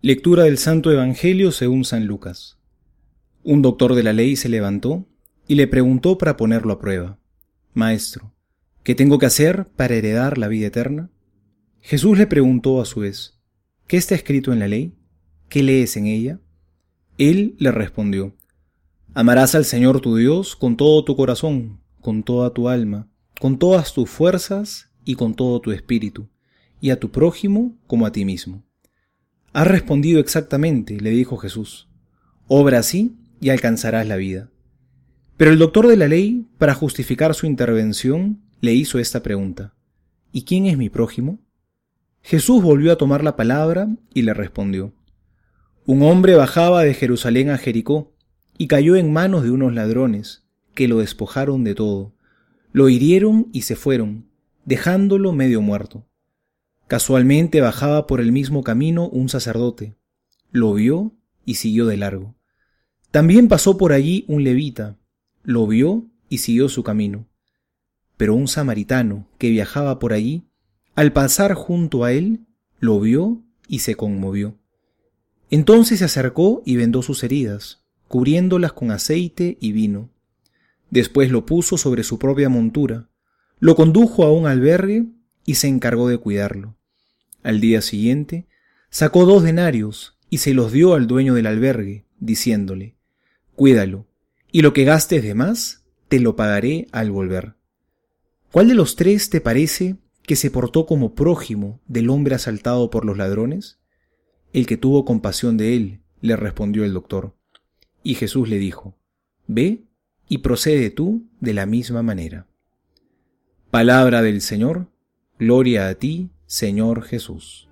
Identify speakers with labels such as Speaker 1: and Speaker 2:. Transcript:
Speaker 1: Lectura del Santo Evangelio según San Lucas. Un doctor de la ley se levantó y le preguntó para ponerlo a prueba. Maestro, ¿qué tengo que hacer para heredar la vida eterna? Jesús le preguntó a su vez, ¿qué está escrito en la ley? ¿Qué lees en ella? Él le respondió, Amarás al Señor tu Dios con todo tu corazón, con toda tu alma, con todas tus fuerzas y con todo tu espíritu, y a tu prójimo como a ti mismo. Has respondido exactamente, le dijo Jesús. Obra así y alcanzarás la vida. Pero el doctor de la ley, para justificar su intervención, le hizo esta pregunta. ¿Y quién es mi prójimo? Jesús volvió a tomar la palabra y le respondió. Un hombre bajaba de Jerusalén a Jericó y cayó en manos de unos ladrones, que lo despojaron de todo, lo hirieron y se fueron, dejándolo medio muerto. Casualmente bajaba por el mismo camino un sacerdote, lo vio y siguió de largo. También pasó por allí un levita, lo vio y siguió su camino. Pero un samaritano que viajaba por allí, al pasar junto a él, lo vio y se conmovió. Entonces se acercó y vendó sus heridas, cubriéndolas con aceite y vino. Después lo puso sobre su propia montura, lo condujo a un albergue y se encargó de cuidarlo. Al día siguiente, sacó dos denarios y se los dio al dueño del albergue, diciéndole, Cuídalo, y lo que gastes de más, te lo pagaré al volver. ¿Cuál de los tres te parece que se portó como prójimo del hombre asaltado por los ladrones? El que tuvo compasión de él, le respondió el doctor. Y Jesús le dijo, Ve y procede tú de la misma manera. Palabra del Señor, gloria a ti, Señor Jesús.